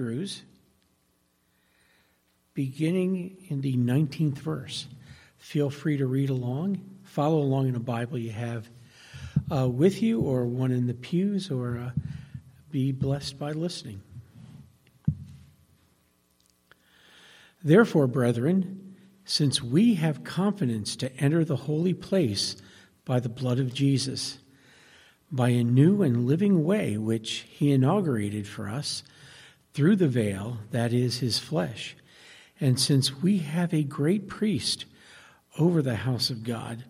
Hebrews, beginning in the 19th verse. Feel free to read along, follow along in a Bible you have uh, with you, or one in the pews, or uh, be blessed by listening. Therefore, brethren, since we have confidence to enter the holy place by the blood of Jesus, by a new and living way which he inaugurated for us through the veil, that is, his flesh. And since we have a great priest over the house of God,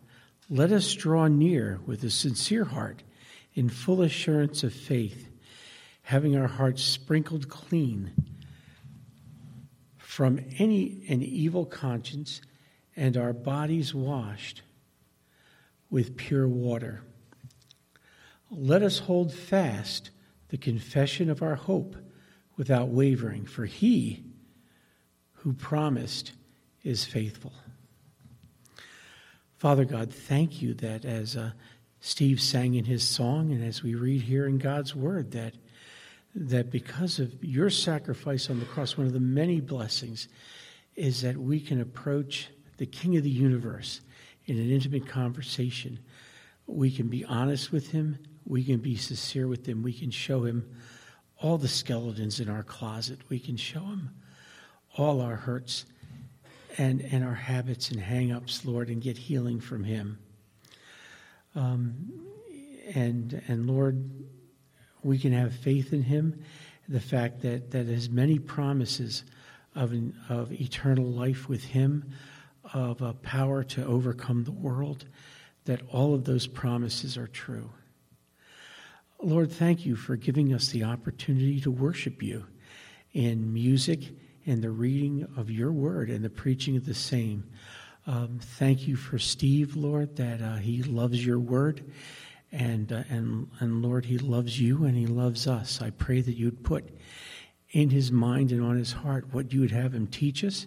let us draw near with a sincere heart, in full assurance of faith, having our hearts sprinkled clean from any an evil conscience and our bodies washed with pure water. Let us hold fast the confession of our hope without wavering, for he who promised is faithful. Father God, thank you that as uh, Steve sang in his song and as we read here in God's word, that that because of your sacrifice on the cross, one of the many blessings is that we can approach the King of the universe in an intimate conversation. We can be honest with him, we can be sincere with him, we can show him all the skeletons in our closet, we can show him all our hurts and, and our habits and hang ups, Lord, and get healing from him. Um, and, and Lord, we can have faith in him, the fact that, that has many promises of, an, of eternal life with him, of a power to overcome the world, that all of those promises are true. Lord, thank you for giving us the opportunity to worship you in music and the reading of your word and the preaching of the same. Um, thank you for Steve, Lord, that uh, he loves your word and, uh, and, and Lord, He loves you and He loves us. I pray that you'd put in His mind and on His heart what you would have Him teach us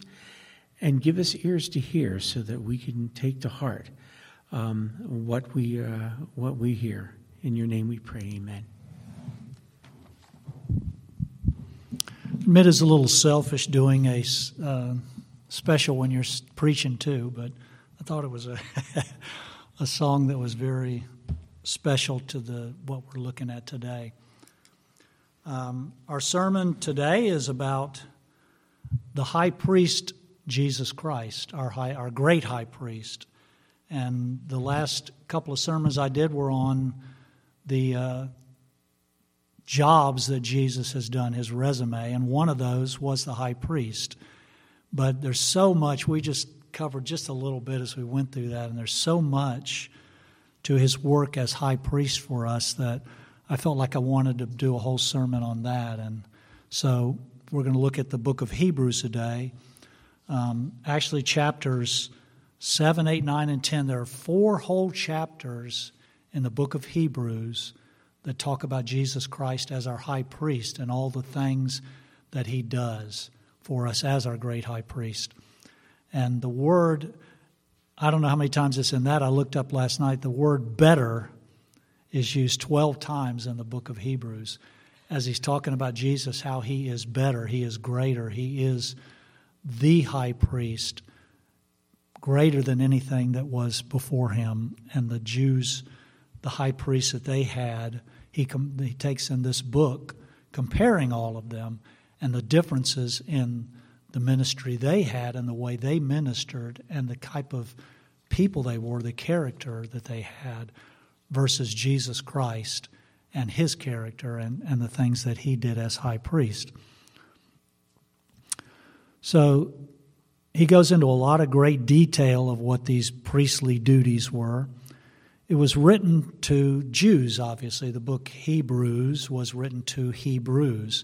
and give us ears to hear so that we can take to heart um, what, we, uh, what we hear. In your name we pray, amen. Admit is a little selfish doing a uh, special when you're preaching too, but I thought it was a, a song that was very special to the what we're looking at today. Um, our sermon today is about the high priest Jesus Christ, our high, our great high priest. And the last couple of sermons I did were on the uh, jobs that Jesus has done, his resume, and one of those was the high priest. But there's so much, we just covered just a little bit as we went through that, and there's so much to his work as high priest for us that I felt like I wanted to do a whole sermon on that. And so we're going to look at the book of Hebrews today. Um, actually, chapters 7, 8, 9, and 10. There are four whole chapters in the book of Hebrews that talk about Jesus Christ as our high priest and all the things that he does for us as our great high priest. And the word I don't know how many times it's in that. I looked up last night. The word better is used 12 times in the book of Hebrews as he's talking about Jesus, how he is better, he is greater, he is the high priest, greater than anything that was before him. And the Jews, the high priest that they had, he, com- he takes in this book, comparing all of them and the differences in the ministry they had and the way they ministered and the type of people they were, the character that they had, versus Jesus Christ and his character and, and the things that he did as high priest. So he goes into a lot of great detail of what these priestly duties were. It was written to Jews, obviously. The book Hebrews was written to Hebrews.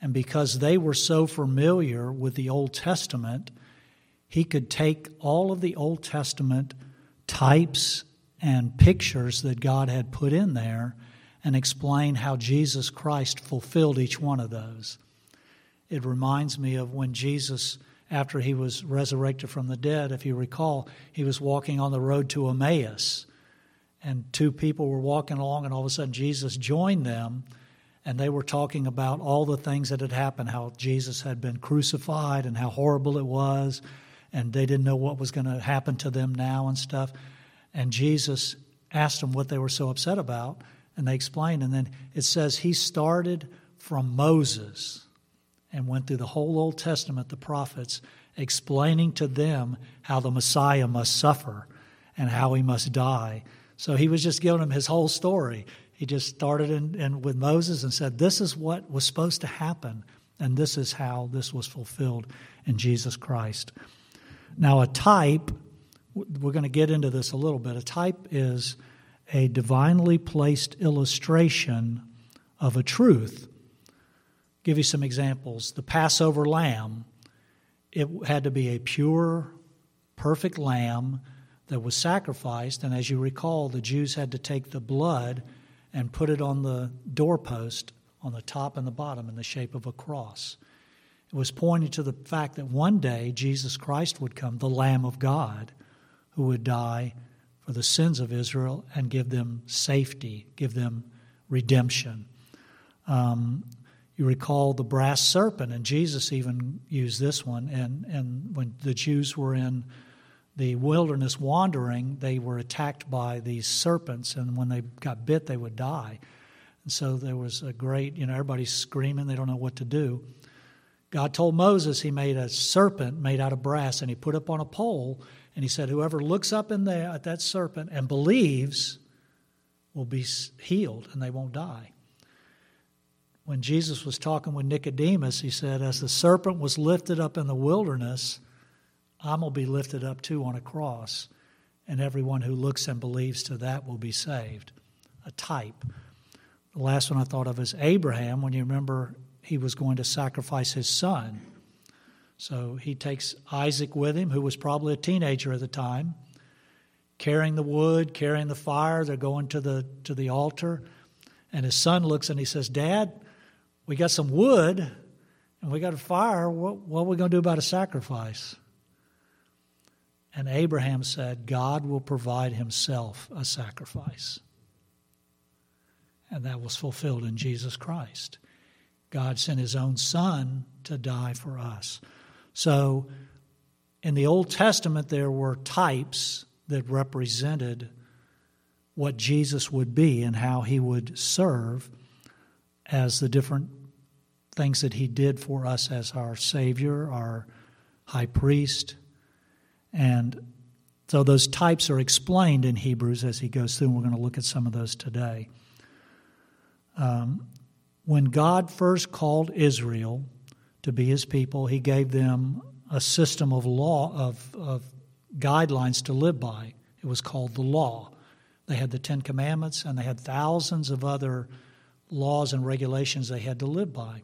And because they were so familiar with the Old Testament, he could take all of the Old Testament types and pictures that God had put in there and explain how Jesus Christ fulfilled each one of those. It reminds me of when Jesus, after he was resurrected from the dead, if you recall, he was walking on the road to Emmaus. And two people were walking along, and all of a sudden Jesus joined them and they were talking about all the things that had happened, how Jesus had been crucified and how horrible it was, and they didn't know what was going to happen to them now and stuff. And Jesus asked them what they were so upset about, and they explained. And then it says he started from Moses and went through the whole Old Testament, the prophets, explaining to them how the Messiah must suffer and how he must die. So he was just giving them his whole story. He just started in, in, with Moses and said, This is what was supposed to happen, and this is how this was fulfilled in Jesus Christ. Now, a type, we're going to get into this a little bit. A type is a divinely placed illustration of a truth. give you some examples. The Passover lamb, it had to be a pure, perfect lamb that was sacrificed. And as you recall, the Jews had to take the blood and put it on the doorpost on the top and the bottom in the shape of a cross. It was pointing to the fact that one day Jesus Christ would come, the Lamb of God, who would die for the sins of Israel and give them safety, give them redemption. Um, you recall the brass serpent, and Jesus even used this one. And, and when the Jews were in the wilderness wandering, they were attacked by these serpents, and when they got bit, they would die. And so there was a great, you know, everybody's screaming, they don't know what to do. God told Moses he made a serpent made out of brass, and he put up on a pole, and he said, Whoever looks up in there at that serpent and believes will be healed, and they won't die. When Jesus was talking with Nicodemus, he said, As the serpent was lifted up in the wilderness, I'm going to be lifted up too on a cross, and everyone who looks and believes to that will be saved. A type. The last one I thought of is Abraham, when you remember he was going to sacrifice his son. So he takes Isaac with him, who was probably a teenager at the time, carrying the wood, carrying the fire. They're going to the, to the altar. And his son looks and he says, Dad, we got some wood and we got a fire. What, what are we going to do about a sacrifice? And Abraham said, God will provide himself a sacrifice. And that was fulfilled in Jesus Christ. God sent his own son to die for us. So, in the Old Testament, there were types that represented what Jesus would be and how he would serve as the different things that he did for us as our Savior, our high priest, and so those types are explained in Hebrews as he goes through, and we're going to look at some of those today. Um, when God first called Israel to be his people, he gave them a system of law, of, of guidelines to live by. It was called the law. They had the Ten Commandments, and they had thousands of other laws and regulations they had to live by.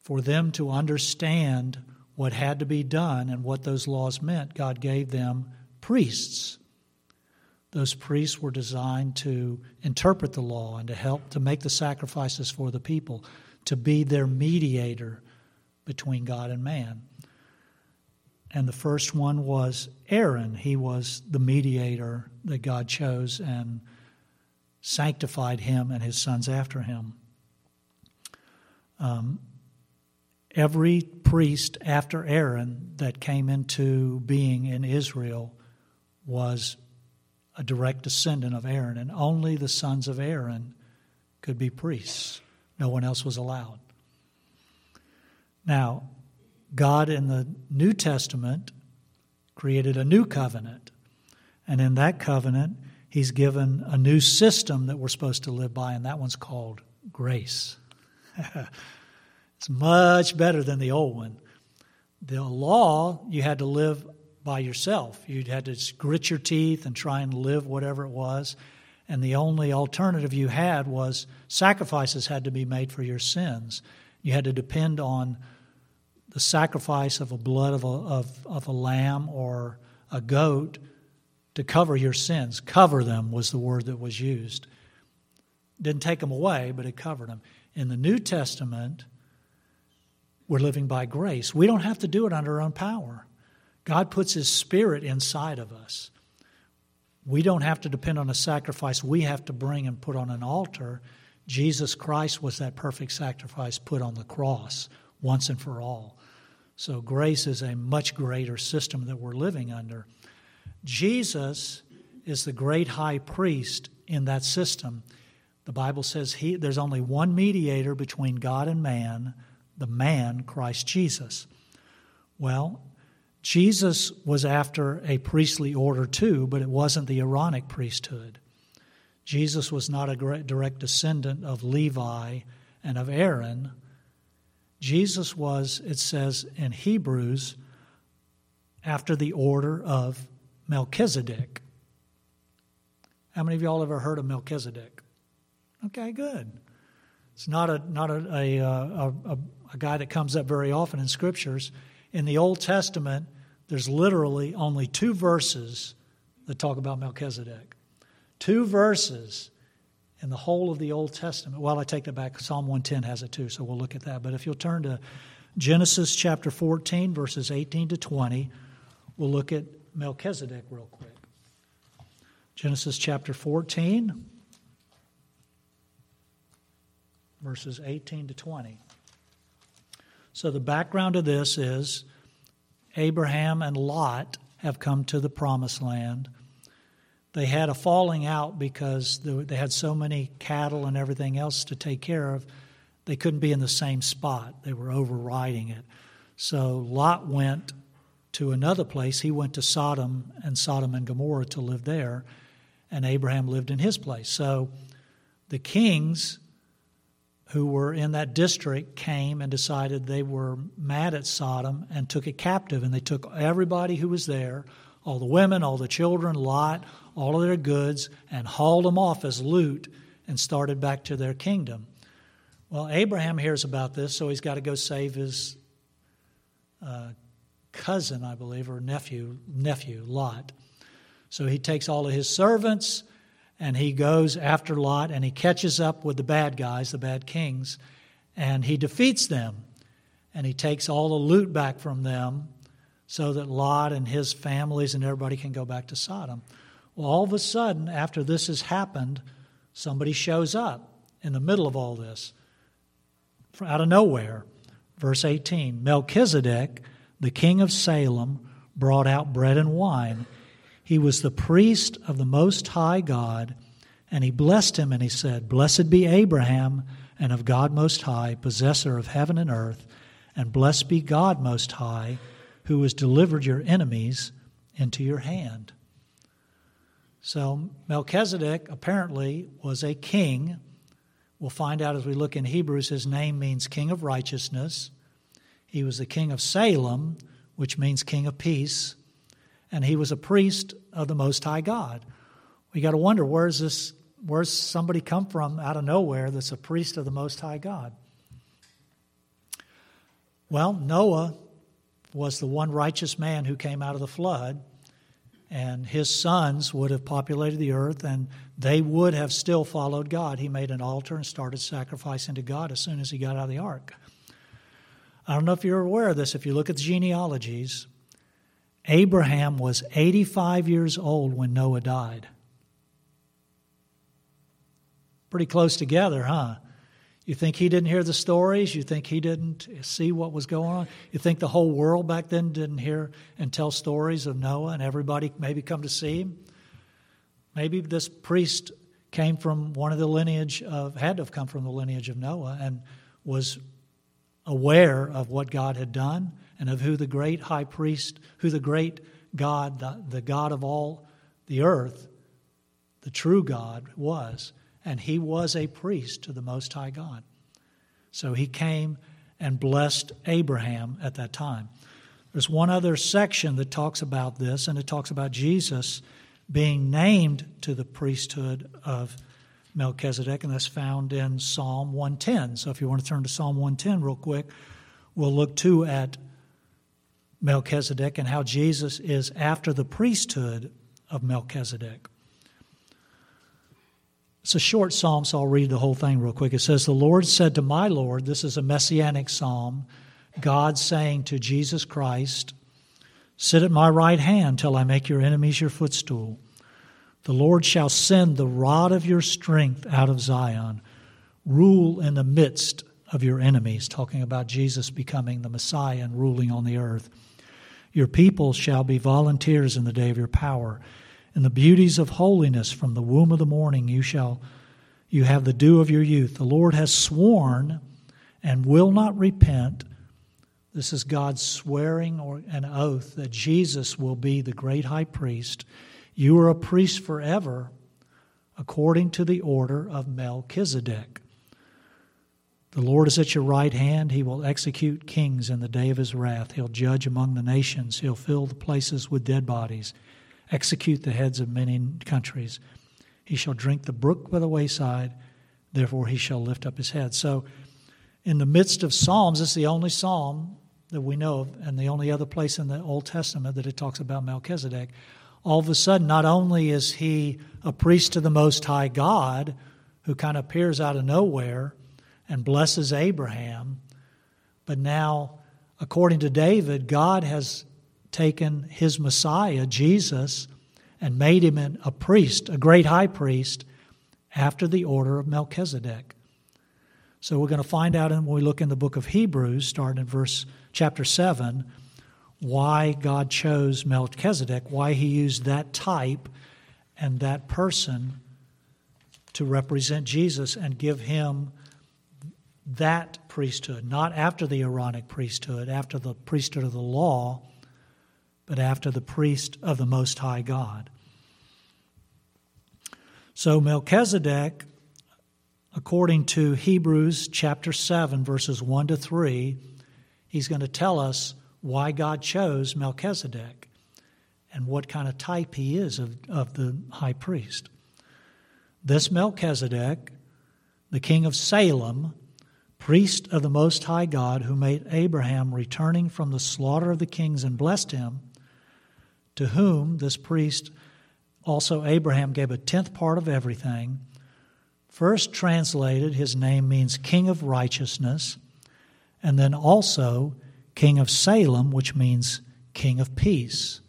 For them to understand what had to be done and what those laws meant, God gave them priests. Those priests were designed to interpret the law and to help to make the sacrifices for the people, to be their mediator between God and man. And the first one was Aaron. He was the mediator that God chose and sanctified him and his sons after him. Um, every priest after Aaron that came into being in Israel was a direct descendant of Aaron, and only the sons of Aaron could be priests. No one else was allowed. Now, God in the New Testament created a new covenant, and in that covenant, He's given a new system that we're supposed to live by, and that one's called grace. It's much better than the old one. The law, you had to live by yourself. You had to grit your teeth and try and live whatever it was. And the only alternative you had was sacrifices had to be made for your sins. You had to depend on the sacrifice of a blood of a, of, of a lamb or a goat to cover your sins. Cover them was the word that was used. Didn't take them away, but it covered them. In the New Testament, we're living by grace. We don't have to do it under our own power. God puts His Spirit inside of us. We don't have to depend on a sacrifice we have to bring and put on an altar Jesus Christ was that perfect sacrifice put on the cross once and for all. So grace is a much greater system that we're living under. Jesus is the great high priest in that system. The Bible says he, there's only one mediator between God and man, the man, Christ Jesus. Well, Jesus was after a priestly order too, but it wasn't the Aaronic priesthood. Jesus was not a direct descendant of Levi and of Aaron. Jesus was, it says in Hebrews, after the order of Melchizedek. How many of y'all ever heard of Melchizedek? Okay, good. It's not a not a a, a, a, a guy that comes up very often in scriptures. In the Old Testament, there's literally only two verses that talk about Melchizedek. Two verses in the whole of the Old Testament. Well, I take that back. Psalm 110 has it too, so we'll look at that. But if you'll turn to Genesis chapter 14, verses 18 to 20, we'll look at Melchizedek real quick. Genesis chapter 14, verses 18 to 20. So the background of this is Abraham and Lot have come to the promised land. They had a falling out because they had so many cattle and everything else to take care of. They couldn't be in the same spot. They were overriding it. So Lot went to another place. He went to Sodom and Sodom and Gomorrah to live there, and Abraham lived in his place. So the kings who were in that district came and decided they were mad at Sodom and took it captive. And they took everybody who was there, all the women, all the children, Lot, all of their goods, and hauled them off as loot and started back to their kingdom. Well, Abraham hears about this, so he's got to go save his uh, cousin, I believe, or nephew, nephew, Lot. So he takes all of his servants and he goes after Lot and he catches up with the bad guys, the bad kings, and he defeats them. And he takes all the loot back from them so that Lot and his families and everybody can go back to Sodom. Well, all of a sudden, after this has happened, somebody shows up in the middle of all this out of nowhere. Verse 18 Melchizedek, the king of Salem, brought out bread and wine. He was the priest of the Most High God, and he blessed him, and he said, Blessed be Abraham, and of God Most High, possessor of heaven and earth, and blessed be God Most High, who has delivered your enemies into your hand. So Melchizedek apparently was a king. We'll find out as we look in Hebrews, his name means king of righteousness. He was the king of Salem, which means king of peace and he was a priest of the Most High God. We got to wonder where's this? Where's somebody come from out of nowhere that's a priest of the Most High God? Well, Noah was the one righteous man who came out of the flood, and his sons would have populated the earth, and they would have still followed God. He made an altar and started sacrificing to God as soon as he got out of the ark. I don't know if you're aware of this. If you look at the genealogies, Abraham was 85 years old when Noah died. Pretty close together, huh? You think he didn't hear the stories? You think he didn't see what was going on? You think the whole world back then didn't hear and tell stories of Noah and everybody maybe come to see him? Maybe this priest came from one of the lineage of, had to have come from the lineage of Noah and was aware of what God had done and of who the great high priest, who the great God, the, the God of all the earth, the true God was. And he was a priest to the Most High God. So he came and blessed Abraham at that time. There's one other section that talks about this, and it talks about Jesus being named to the priesthood of Melchizedek, and that's found in Psalm 110. So if you want to turn to Psalm 110 real quick, we'll look too at Melchizedek and how Jesus is after the priesthood of Melchizedek. It's a short psalm, so I'll read the whole thing real quick. It says, The Lord said to my Lord, this is a messianic psalm, God saying to Jesus Christ, Sit at my right hand till I make your enemies your footstool. The Lord shall send the rod of your strength out of Zion. rule in the midst of your enemies, talking about Jesus becoming the Messiah and ruling on the earth. Your people shall be volunteers in the day of your power. In the beauties of holiness from the womb of the morning you shall you have the dew of your youth. The Lord has sworn and will not repent. This is God's swearing or an oath that Jesus will be the great high priest. You are a priest forever according to the order of Melchizedek. The Lord is at your right hand. He will execute kings in the day of his wrath. He'll judge among the nations. He'll fill the places with dead bodies, execute the heads of many countries. He shall drink the brook by the wayside, therefore he shall lift up his head. So, in the midst of Psalms, it's the only psalm that we know of, and the only other place in the Old Testament that it talks about Melchizedek. All of a sudden, not only is he a priest to the Most High God, who kind of appears out of nowhere and blesses Abraham, but now, according to David, God has taken his Messiah, Jesus, and made him a priest, a great high priest, after the order of Melchizedek. So we're going to find out when we look in the book of Hebrews, starting in verse chapter 7, why God chose Melchizedek, why he used that type and that person to represent Jesus and give him that priesthood, not after the Aaronic priesthood, after the priesthood of the law, but after the priest of the Most High God. So Melchizedek, according to Hebrews chapter 7, verses 1 to 3, he's going to tell us why God chose Melchizedek and what kind of type he is of, of the high priest. This Melchizedek, the king of Salem, priest of the Most High God, who made Abraham returning from the slaughter of the kings and blessed him, to whom this priest also, Abraham gave a tenth part of everything. First translated, his name means King of Righteousness, and then also King of Salem, which means King of Peace.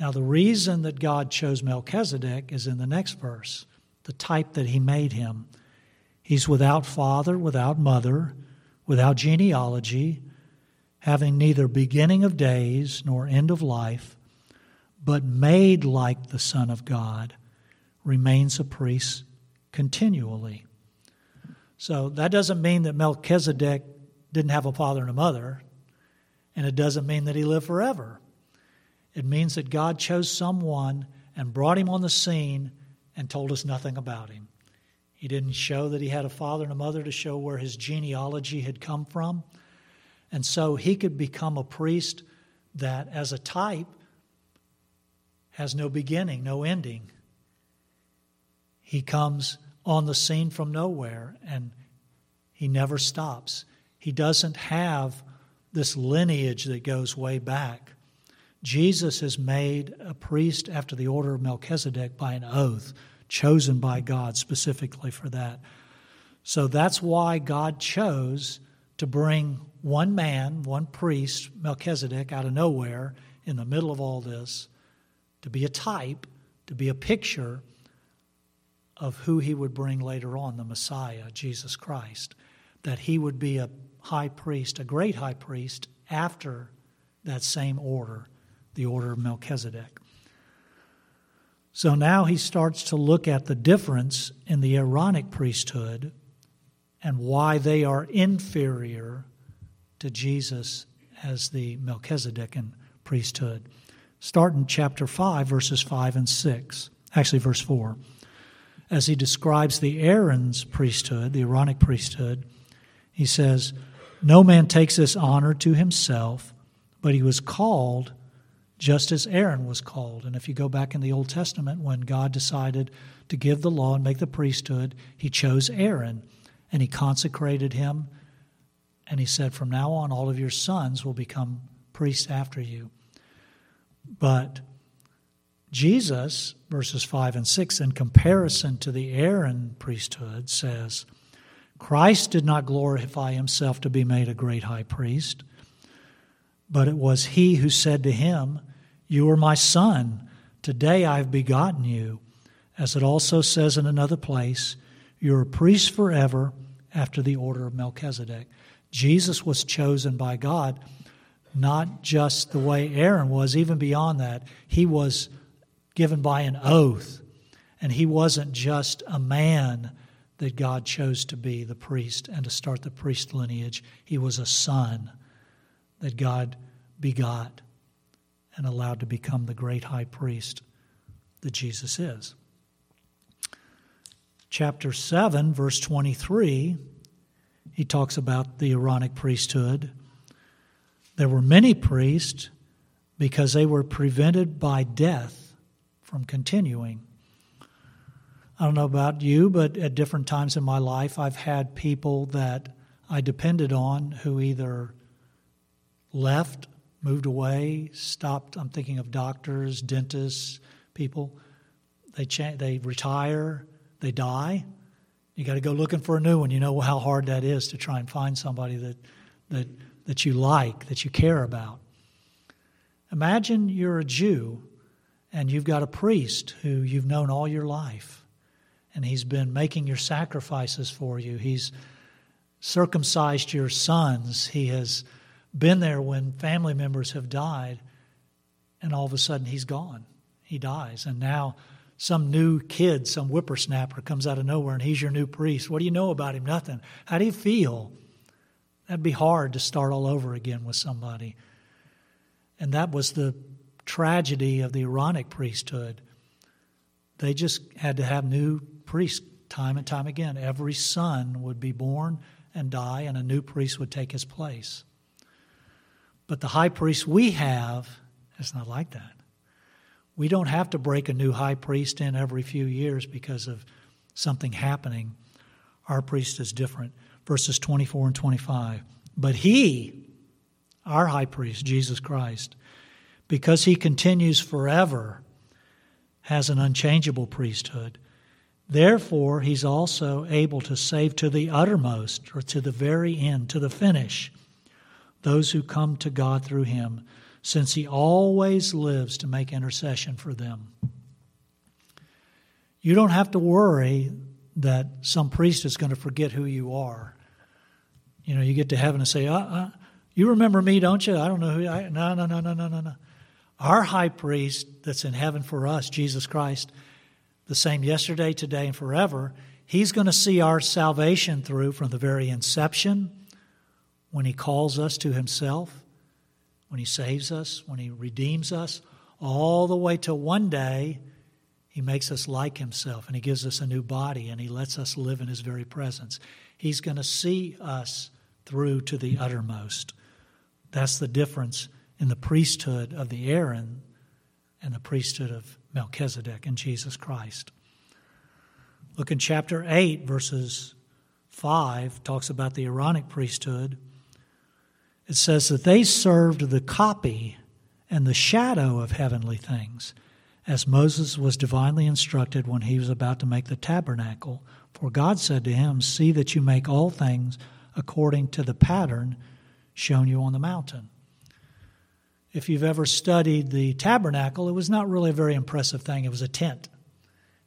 Now, the reason that God chose Melchizedek is in the next verse the type that he made him. He's without father, without mother, without genealogy, having neither beginning of days nor end of life but made like the Son of God, remains a priest continually. So that doesn't mean that Melchizedek didn't have a father and a mother, and it doesn't mean that he lived forever. It means that God chose someone and brought him on the scene and told us nothing about him. He didn't show that he had a father and a mother to show where his genealogy had come from. And so he could become a priest that, as a type, has no beginning, no ending. He comes on the scene from nowhere and he never stops. He doesn't have this lineage that goes way back. Jesus is made a priest after the order of Melchizedek by an oath, chosen by God specifically for that. So that's why God chose to bring one man, one priest, Melchizedek, out of nowhere in the middle of all this to be a type, to be a picture of who he would bring later on, the Messiah, Jesus Christ. That he would be a high priest, a great high priest, after that same order, the order of Melchizedek. So now he starts to look at the difference in the Aaronic priesthood and why they are inferior to Jesus as the Melchizedekan priesthood. Start in chapter 5, verses 5 and 6. Actually, verse 4. As he describes the Aaron's priesthood, the Aaronic priesthood, he says, No man takes this honor to himself, but he was called just as Aaron was called. And if you go back in the Old Testament, when God decided to give the law and make the priesthood, he chose Aaron and he consecrated him. And he said, From now on, all of your sons will become priests after you. But Jesus, verses 5 and 6, in comparison to the Aaron priesthood, says, Christ did not glorify himself to be made a great high priest, but it was he who said to him, You are my son, today I have begotten you. As it also says in another place, You're a priest forever after the order of Melchizedek. Jesus was chosen by God, not just the way Aaron was, even beyond that. He was given by an oath, and he wasn't just a man that God chose to be the priest and to start the priest lineage. He was a son that God begot and allowed to become the great high priest that Jesus is. Chapter 7, verse 23, he talks about the Aaronic priesthood. There were many priests because they were prevented by death from continuing. I don't know about you, but at different times in my life, I've had people that I depended on who either left, moved away, stopped. I'm thinking of doctors, dentists, people. They cha- they retire, they die. You got to go looking for a new one. You know how hard that is to try and find somebody that that that you like, that you care about. Imagine you're a Jew and you've got a priest who you've known all your life and He's been making your sacrifices for you. He's circumcised your sons. He has been there when family members have died, and all of a sudden He's gone. He dies. And now some new kid, some whippersnapper comes out of nowhere, and He's your new priest. What do you know about Him? Nothing. How do you feel? That'd be hard to start all over again with somebody. And that was the tragedy of the Aaronic priesthood. They just had to have new priests time and time again. Every son would be born and die, and a new priest would take his place. But the high priest we have is not like that. We don't have to break a new high priest in every few years because of something happening. Our priest is different. Verses 24 and 25. But he, our high priest, Jesus Christ, because he continues forever, has an unchangeable priesthood Therefore, he's also able to save to the uttermost, or to the very end, to the finish, those who come to God through him, since he always lives to make intercession for them. You don't have to worry that some priest is going to forget who you are. You know, you get to heaven and say, uh, uh, You remember me, don't you? I don't know who I No, no, no, no, no, no, no. Our high priest that's in heaven for us, Jesus Christ, the same yesterday, today, and forever. He's going to see our salvation through from the very inception, when He calls us to Himself, when He saves us, when He redeems us, all the way to one day He makes us like Himself and He gives us a new body and He lets us live in His very presence. He's going to see us through to the uttermost. That's the difference in the priesthood of the Aaron and the priesthood of Melchizedek and Jesus Christ. Look in chapter 8, verses 5, talks about the Aaronic priesthood. It says that they served the copy and the shadow of heavenly things, as Moses was divinely instructed when he was about to make the tabernacle. For God said to him, See that you make all things according to the pattern shown you on the mountain. If you've ever studied the tabernacle, it was not really a very impressive thing. It was a tent.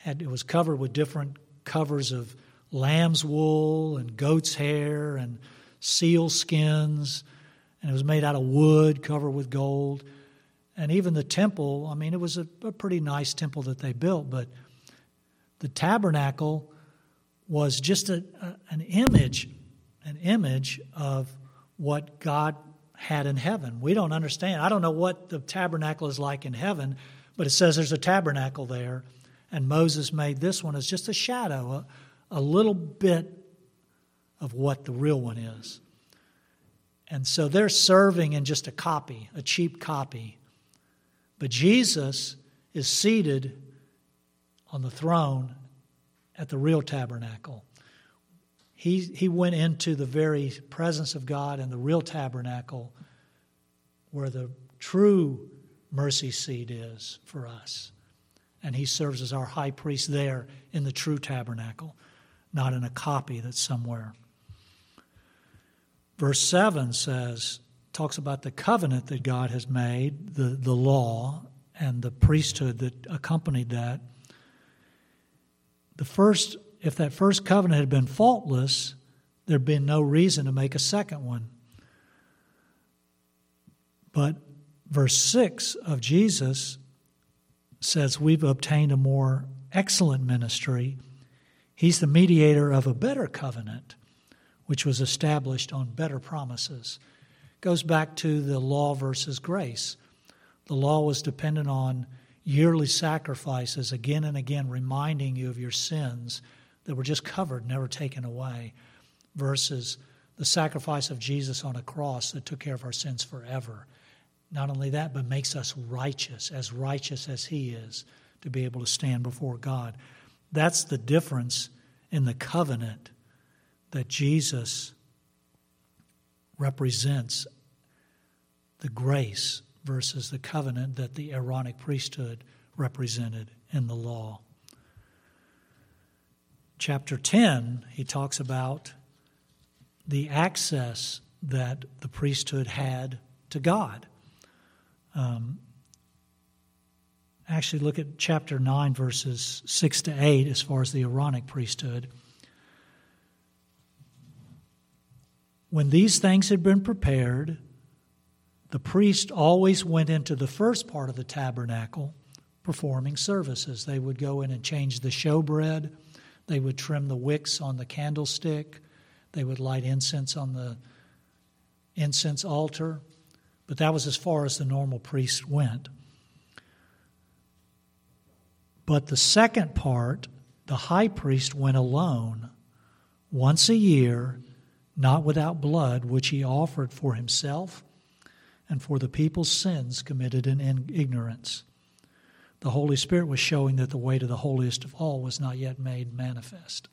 It was covered with different covers of lamb's wool and goat's hair and seal skins, and it was made out of wood covered with gold. And even the temple, I mean, it was a, a pretty nice temple that they built, but the tabernacle was just a, a, an image, an image of what God had in heaven. We don't understand. I don't know what the tabernacle is like in heaven, but it says there's a tabernacle there. And Moses made this one as just a shadow, a, a little bit of what the real one is. And so they're serving in just a copy, a cheap copy. But Jesus is seated on the throne at the real tabernacle. He, he went into the very presence of God in the real tabernacle where the true mercy seat is for us. And he serves as our high priest there in the true tabernacle, not in a copy that's somewhere. Verse 7 says, talks about the covenant that God has made, the, the law, and the priesthood that accompanied that. The first if that first covenant had been faultless, there'd been no reason to make a second one. But verse 6 of Jesus says we've obtained a more excellent ministry. He's the mediator of a better covenant, which was established on better promises. Goes back to the law versus grace. The law was dependent on yearly sacrifices again and again, reminding you of your sins that were just covered, never taken away, versus the sacrifice of Jesus on a cross that took care of our sins forever. Not only that, but makes us righteous, as righteous as He is, to be able to stand before God. That's the difference in the covenant that Jesus represents the grace versus the covenant that the Aaronic priesthood represented in the law. Chapter 10, he talks about the access that the priesthood had to God. Um, actually, look at chapter 9, verses 6 to 8, as far as the Aaronic priesthood. When these things had been prepared, the priest always went into the first part of the tabernacle performing services. They would go in and change the showbread, they would trim the wicks on the candlestick, they would light incense on the incense altar. But that was as far as the normal priest went. But the second part, the high priest went alone once a year, not without blood, which he offered for himself and for the people's sins committed in ignorance. The Holy Spirit was showing that the way to the holiest of all was not yet made manifest.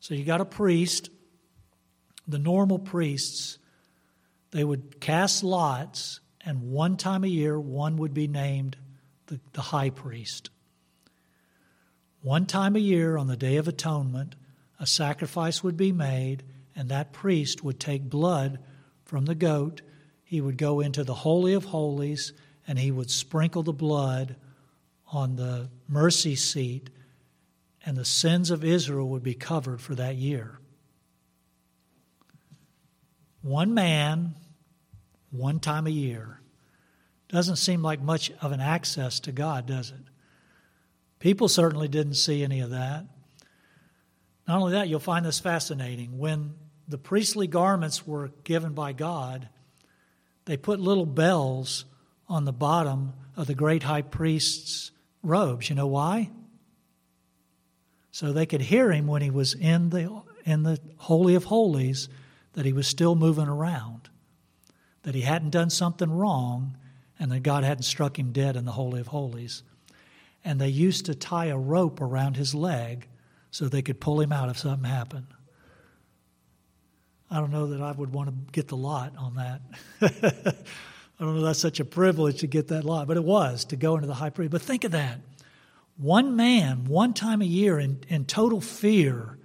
So you got a priest. The normal priests they would cast lots, and one time a year, one would be named the, the high priest. One time a year, on the Day of Atonement, a sacrifice would be made, and that priest would take blood from the goat. He would go into the Holy of Holies, and he would sprinkle the blood on the mercy seat, and the sins of Israel would be covered for that year. One man one time a year. Doesn't seem like much of an access to God, does it? People certainly didn't see any of that. Not only that, you'll find this fascinating. When the priestly garments were given by God, they put little bells on the bottom of the great high priest's robes. You know why? So they could hear him when he was in the, in the Holy of Holies, that he was still moving around that he hadn't done something wrong and that God hadn't struck him dead in the Holy of Holies. And they used to tie a rope around his leg so they could pull him out if something happened. I don't know that I would want to get the lot on that. I don't know that's such a privilege to get that lot, but it was to go into the high priest. But think of that. One man, one time a year, in, in total fear,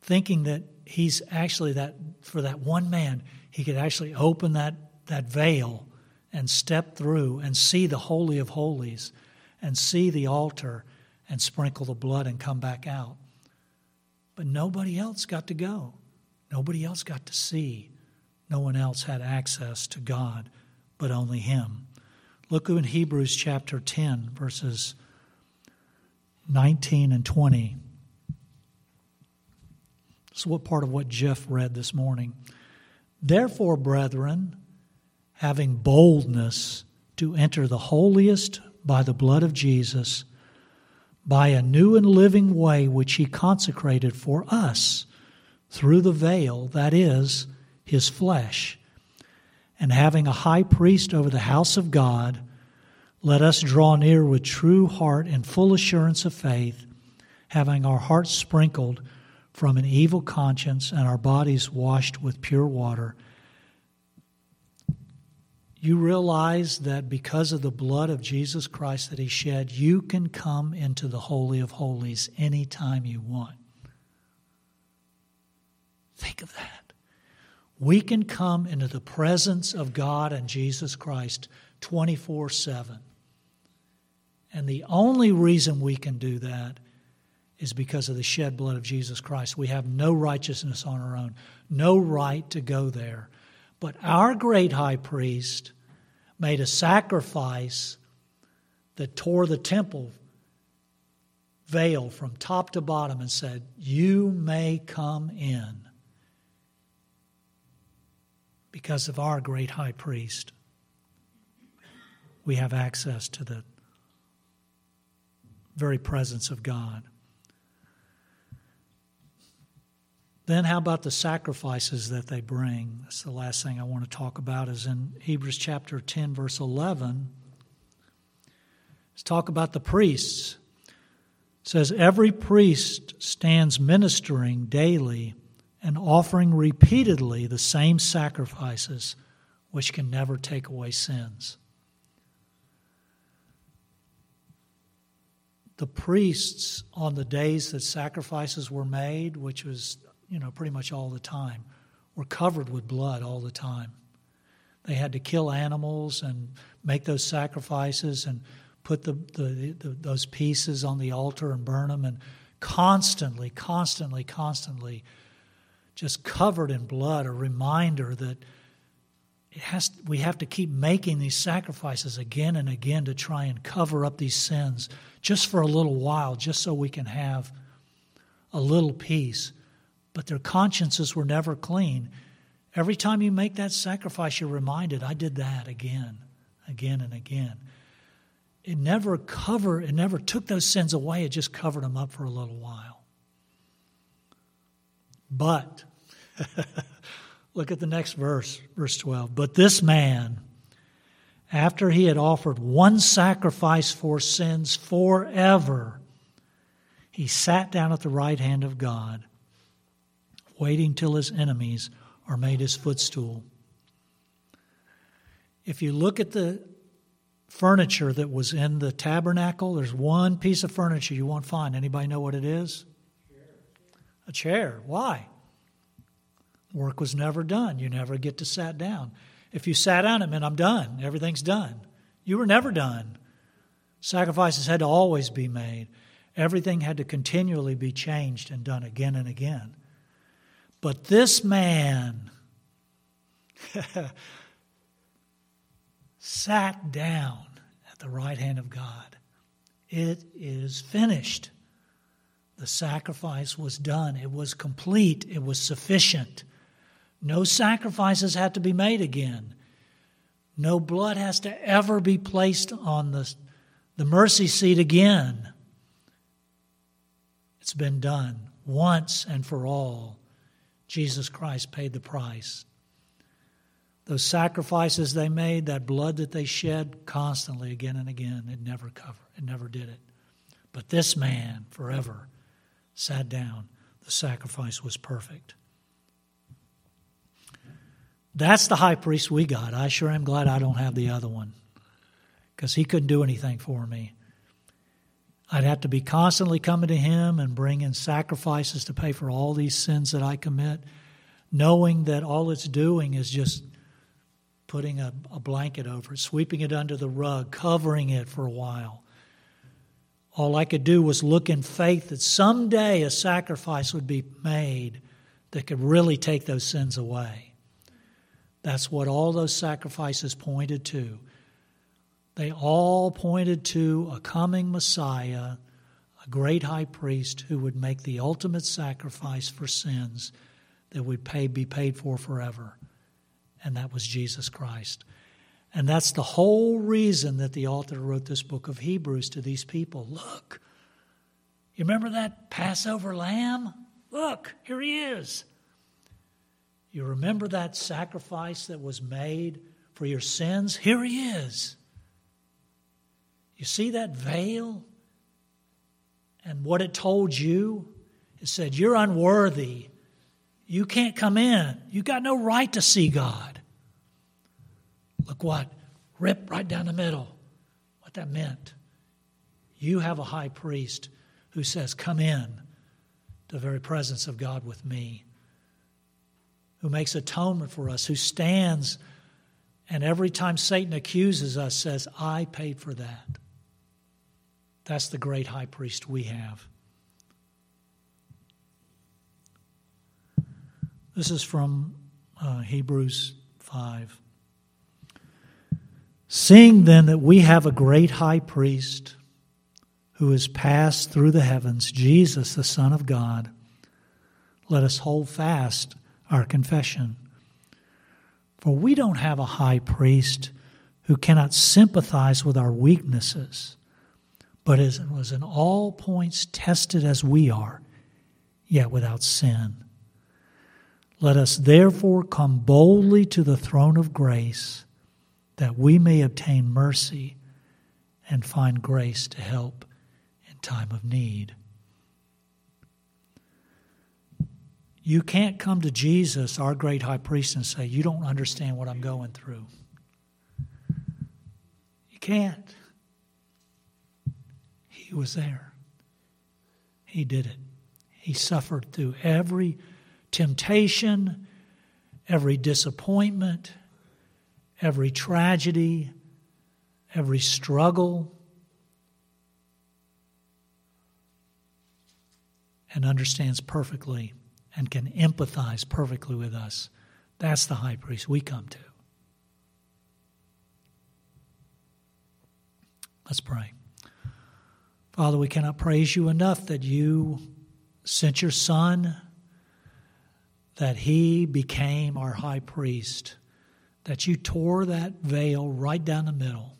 thinking that he's actually that, for that one man, he could actually open that, that veil and step through and see the Holy of Holies and see the altar and sprinkle the blood and come back out. But nobody else got to go. Nobody else got to see. No one else had access to God but only Him. Look in Hebrews chapter 10, verses 19 and 20. This is what part of what Jeff read this morning. Therefore, brethren, having boldness to enter the holiest by the blood of Jesus, by a new and living way which he consecrated for us through the veil, that is, his flesh. And having a high priest over the house of God, let us draw near with true heart and full assurance of faith, having our hearts sprinkled from an evil conscience and our bodies washed with pure water. You realize that because of the blood of Jesus Christ that He shed, you can come into the Holy of Holies anytime you want. Think of that. We can come into the presence of God and Jesus Christ 24 7. And the only reason we can do that is because of the shed blood of Jesus Christ. We have no righteousness on our own, no right to go there. But our great high priest made a sacrifice that tore the temple veil from top to bottom and said, You may come in because of our great high priest. We have access to the very presence of God. Then, how about the sacrifices that they bring? That's the last thing I want to talk about, is in Hebrews chapter 10, verse 11. Let's talk about the priests. It says, Every priest stands ministering daily and offering repeatedly the same sacrifices which can never take away sins. The priests, on the days that sacrifices were made, which was you know, pretty much all the time, were covered with blood all the time. They had to kill animals and make those sacrifices and put the, the, the, those pieces on the altar and burn them, and constantly, constantly, constantly just covered in blood, a reminder that it has, we have to keep making these sacrifices again and again to try and cover up these sins just for a little while, just so we can have a little peace but their consciences were never clean. Every time you make that sacrifice, you're reminded, I did that again, again, and again. It never covered, it never took those sins away, it just covered them up for a little while. But, look at the next verse, verse 12. But this man, after he had offered one sacrifice for sins forever, he sat down at the right hand of God waiting till his enemies are made his footstool. If you look at the furniture that was in the tabernacle, there's one piece of furniture you won't find. Anybody know what it is? A chair. Why? Work was never done. You never get to sat down. If you sat down, it meant I'm done. Everything's done. You were never done. Sacrifices had to always be made. Everything had to continually be changed and done again and again. But this man sat down at the right hand of God. It is finished. The sacrifice was done, it was complete, it was sufficient. No sacrifices had to be made again. No blood has to ever be placed on the, the mercy seat again. It's been done once and for all. Jesus Christ paid the price. Those sacrifices they made, that blood that they shed constantly again and again, it never covered. It never did it. But this man forever sat down. The sacrifice was perfect. That's the high priest we got. I sure am glad I don't have the other one because he couldn't do anything for me. I'd have to be constantly coming to Him and bringing sacrifices to pay for all these sins that I commit, knowing that all it's doing is just putting a, a blanket over it, sweeping it under the rug, covering it for a while. All I could do was look in faith that someday a sacrifice would be made that could really take those sins away. That's what all those sacrifices pointed to. They all pointed to a coming Messiah, a great high priest who would make the ultimate sacrifice for sins that would pay, be paid for forever. And that was Jesus Christ. And that's the whole reason that the author wrote this book of Hebrews to these people. Look, you remember that Passover lamb? Look, here he is. You remember that sacrifice that was made for your sins? Here he is. You see that veil? And what it told you? It said, You're unworthy. You can't come in. You got no right to see God. Look what? Rip right down the middle. What that meant. You have a high priest who says, Come in the very presence of God with me, who makes atonement for us, who stands, and every time Satan accuses us, says, I paid for that. That's the great high priest we have. This is from uh, Hebrews 5. Seeing then that we have a great high priest who has passed through the heavens, Jesus, the Son of God, let us hold fast our confession. For we don't have a high priest who cannot sympathize with our weaknesses, but is, was in all points tested as we are, yet without sin. Let us therefore come boldly to the throne of grace that we may obtain mercy and find grace to help in time of need. You can't come to Jesus, our great high priest, and say, You don't understand what I'm going through. You can't. He was there, He did it. He suffered through every temptation, every disappointment, every tragedy, every struggle, and understands perfectly and can empathize perfectly with us. That's the high priest we come to. Let's pray. Father, we cannot praise you enough that you sent your Son, that he became our high priest that you tore that veil right down the middle,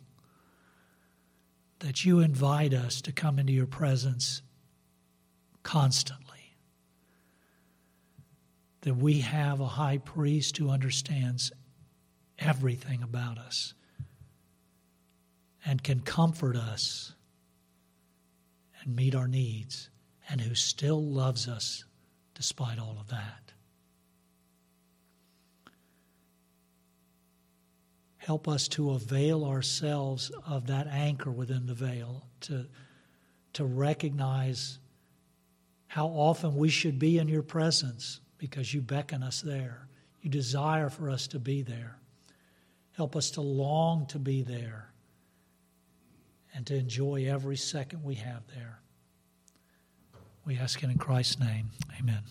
that you invite us to come into your presence constantly, that we have a high priest who understands everything about us and can comfort us and meet our needs, and who still loves us despite all of that. Help us to avail ourselves of that anchor within the veil, to, to recognize how often we should be in your presence because you beckon us there. You desire for us to be there. Help us to long to be there and to enjoy every second we have there. We ask it in Christ's name. Amen.